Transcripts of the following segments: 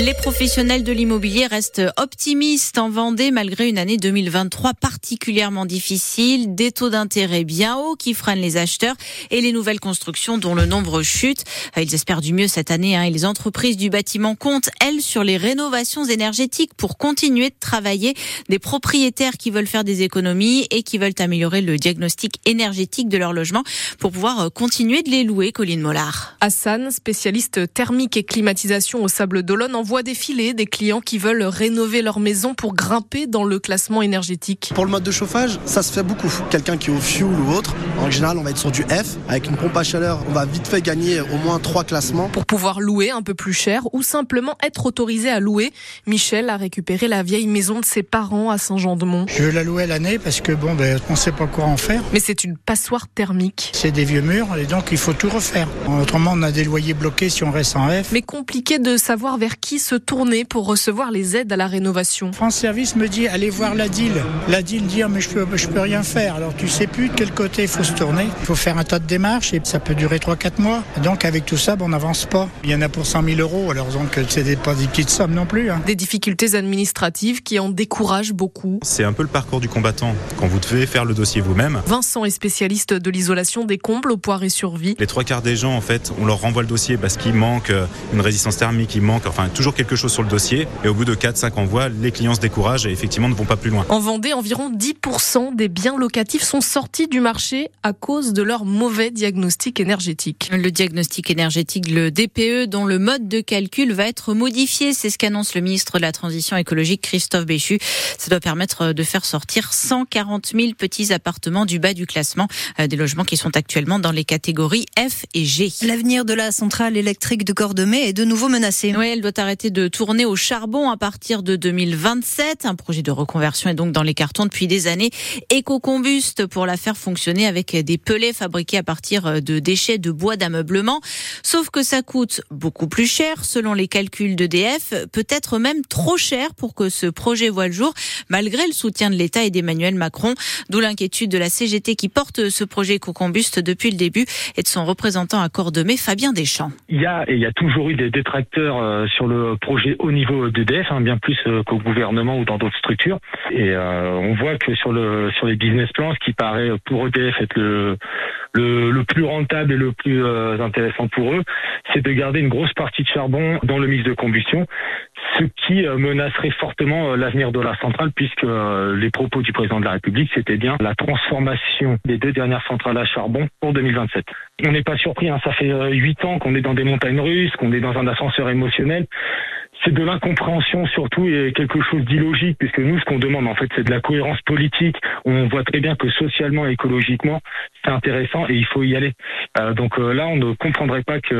Les professionnels de l'immobilier restent optimistes en Vendée malgré une année 2023 particulièrement difficile, des taux d'intérêt bien hauts qui freinent les acheteurs et les nouvelles constructions dont le nombre chute. Ils espèrent du mieux cette année hein, et les entreprises du bâtiment comptent, elles, sur les rénovations énergétiques pour continuer de travailler. Des propriétaires qui veulent faire des économies et qui veulent améliorer le diagnostic énergétique de leur logement pour pouvoir euh, continuer de les louer, Colline Mollard. Hassan, spécialiste thermique et climatisation au Sable d'Olonne, voit défiler des clients qui veulent rénover leur maison pour grimper dans le classement énergétique. Pour le mode de chauffage, ça se fait beaucoup. Quelqu'un qui est au fuel ou autre, en général, on va être sur du F. Avec une pompe à chaleur, on va vite fait gagner au moins trois classements. Pour pouvoir louer un peu plus cher ou simplement être autorisé à louer, Michel a récupéré la vieille maison de ses parents à Saint-Jean-de-Mont. Je veux la louer l'année parce que bon, ben, on sait pas quoi en faire. Mais c'est une passoire thermique. C'est des vieux murs et donc il faut tout refaire. Autrement, on a des loyers bloqués si on reste en F. Mais compliqué de savoir vers qui se tourner pour recevoir les aides à la rénovation. France Service me dit allez voir la DIL. La DIL dit mais je peux, je peux rien faire. Alors tu sais plus de quel côté il faut se tourner. Il faut faire un tas de démarches et ça peut durer 3-4 mois. Donc avec tout ça, on n'avance pas. Il y en a pour 100 000 euros. Alors donc c'est pas des petites sommes non plus. Hein. Des difficultés administratives qui en découragent beaucoup. C'est un peu le parcours du combattant quand vous devez faire le dossier vous-même. Vincent est spécialiste de l'isolation des combles au poire et survie. Les trois quarts des gens en fait, on leur renvoie le dossier parce qu'il manque euh, une résistance thermique, il manque enfin toujours quelque chose sur le dossier et au bout de 4-5 envois, les clients se découragent et effectivement ne vont pas plus loin. En Vendée, environ 10% des biens locatifs sont sortis du marché à cause de leur mauvais diagnostic énergétique. Le diagnostic énergétique, le DPE, dont le mode de calcul va être modifié. C'est ce qu'annonce le ministre de la Transition écologique, Christophe Béchu. Ça doit permettre de faire sortir 140 000 petits appartements du bas du classement, euh, des logements qui sont actuellement dans les catégories F et G. L'avenir de la centrale électrique de Cordemais est de nouveau menacé. Oui, elle doit arrêter de tourner au charbon à partir de 2027. Un projet de reconversion est donc dans les cartons depuis des années. Éco-combuste pour la faire fonctionner avec des pellets fabriqués à partir de déchets de bois d'ameublement. Sauf que ça coûte beaucoup plus cher selon les calculs d'EDF, peut-être même trop cher pour que ce projet voit le jour, malgré le soutien de l'État et d'Emmanuel Macron. D'où l'inquiétude de la CGT qui porte ce projet éco-combuste depuis le début et de son représentant à Cordemais, Fabien Deschamps. Il y a et il y a toujours eu des détracteurs euh, sur le projet au niveau d'EDF, hein, bien plus euh, qu'au gouvernement ou dans d'autres structures. Et euh, on voit que sur le sur les business plans, ce qui paraît pour EDF être le le, le plus rentable et le plus euh, intéressant pour eux, c'est de garder une grosse partie de charbon dans le mix de combustion, ce qui menacerait fortement l'avenir de la centrale, puisque les propos du président de la République, c'était bien la transformation des deux dernières centrales à charbon pour 2027. On n'est pas surpris, hein, ça fait huit ans qu'on est dans des montagnes russes, qu'on est dans un ascenseur émotionnel c'est de l'incompréhension surtout et quelque chose d'illogique puisque nous ce qu'on demande en fait c'est de la cohérence politique. On voit très bien que socialement et écologiquement c'est intéressant et il faut y aller. Euh, donc euh, là on ne comprendrait pas que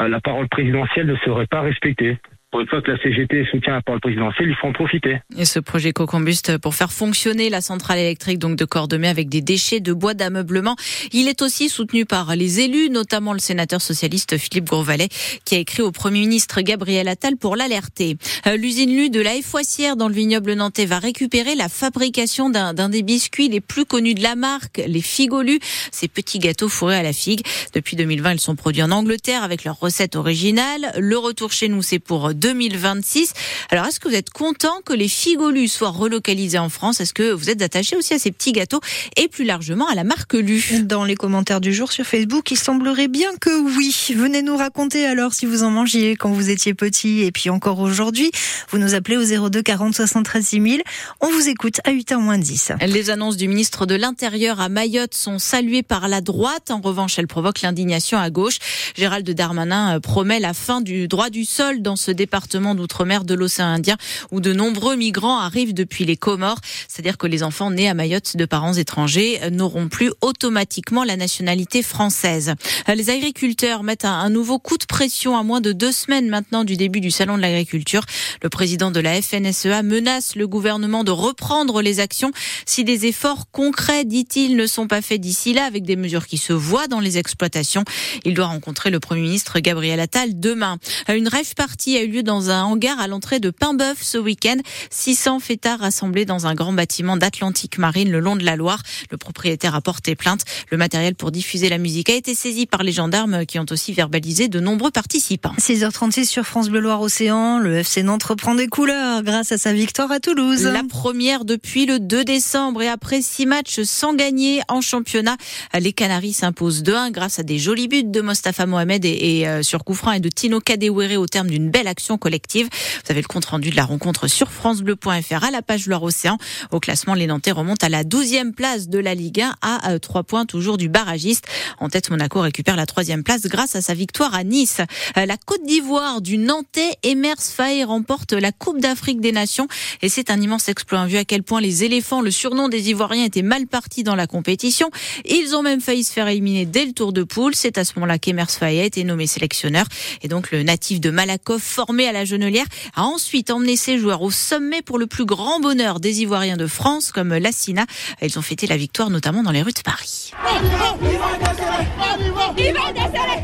euh, la parole présidentielle ne serait pas respectée pour une fois que la CGT soutient la parole présidentielle, il faut profiter. Et ce projet co-combuste pour faire fonctionner la centrale électrique donc de Cordemais avec des déchets de bois d'ameublement, il est aussi soutenu par les élus, notamment le sénateur socialiste Philippe Gourvalet, qui a écrit au Premier ministre Gabriel Attal pour l'alerter. Euh, l'usine Lu de la Foissière dans le vignoble nantais va récupérer la fabrication d'un des biscuits les plus connus de la marque, les Figolus, ces petits gâteaux fourrés à la figue. Depuis 2020, ils sont produits en Angleterre avec leur recette originale. Le retour chez nous, c'est pour 2026. Alors, est-ce que vous êtes content que les figolus soient relocalisés en France? Est-ce que vous êtes attaché aussi à ces petits gâteaux et plus largement à la marque Lu? Dans les commentaires du jour sur Facebook, il semblerait bien que oui. Venez nous raconter alors si vous en mangiez quand vous étiez petit et puis encore aujourd'hui. Vous nous appelez au 02 40 73 6000. On vous écoute à 8h moins 10. Les annonces du ministre de l'Intérieur à Mayotte sont saluées par la droite. En revanche, elles provoquent l'indignation à gauche. Gérald Darmanin promet la fin du droit du sol dans ce département d'outre-mer de l'océan Indien où de nombreux migrants arrivent depuis les Comores. C'est-à-dire que les enfants nés à Mayotte de parents étrangers n'auront plus automatiquement la nationalité française. Les agriculteurs mettent un nouveau coup de pression à moins de deux semaines maintenant du début du salon de l'agriculture. Le président de la FNSEA menace le gouvernement de reprendre les actions si des efforts concrets, dit-il, ne sont pas faits d'ici là avec des mesures qui se voient dans les exploitations. Il doit rencontrer le Premier ministre Gabriel Attal demain. Une rêve partie a eu lieu dans un hangar à l'entrée de Paimboeuf ce week-end. 600 fêtards rassemblés dans un grand bâtiment d'Atlantique Marine le long de la Loire. Le propriétaire a porté plainte. Le matériel pour diffuser la musique a été saisi par les gendarmes qui ont aussi verbalisé de nombreux participants. 6h36 sur France Bleu Loire Océan. Le FC Nantes reprend des couleurs grâce à sa victoire à Toulouse. La première depuis le 2 décembre et après six matchs sans gagner en championnat, les Canaries s'imposent 2-1 grâce à des jolis buts de Mostafa Mohamed et, euh, sur coup et de Tino Kadewere au terme d'une belle action collective. Vous avez le compte rendu de la rencontre sur francebleu.fr à la page Loire Océan. Au classement, les Nantais remontent à la 12e place de la Ligue 1 à 3 euh, points toujours du barragiste. En tête, Monaco récupère la troisième place grâce à sa victoire à Nice. Euh, la Côte d'Ivoire du Nantais Emers Faye remporte la Coupe d'Afrique des Nations et c'est un immense exploit. Vu à quel point les éléphants, le surnom des Ivoiriens, étaient mal partis dans la compétition. Ils ont même failli se faire éliminer dès le tour de poule. C'est à ce moment-là qu'Emers Faye a été nommé sélectionneur et donc le natif de Malakoff, formé à la Genelière, a ensuite emmené ses joueurs au sommet pour le plus grand bonheur des Ivoiriens de France comme Lassina. Ils ont fêté la victoire notamment dans les rues de Paris.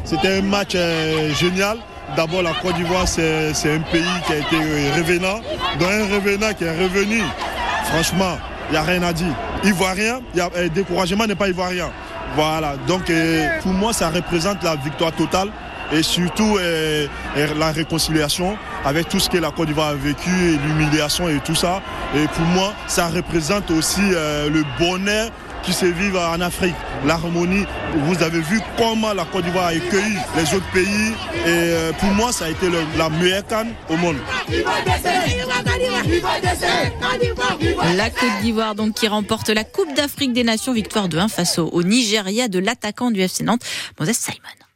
C'était un match euh, génial. D'abord, la Côte d'Ivoire, c'est un pays qui a été euh, revenant. Dans un revenant qui est revenu, franchement, il n'y a rien à dire. Ivoirien, y a, euh, découragement n'est pas ivoirien. Voilà, donc pour moi, ça représente la victoire totale et surtout la réconciliation avec tout ce que la Côte d'Ivoire a vécu, l'humiliation et tout ça. Et pour moi, ça représente aussi le bonheur qui se vivent en Afrique. L'harmonie, vous avez vu comment la Côte d'Ivoire a accueilli les autres pays et pour moi ça a été la meilleure canne au monde. La Côte d'Ivoire donc qui remporte la Coupe d'Afrique des Nations, victoire de 1 face au, Nigeria de l'attaquant du FC Nantes, Moses Simon.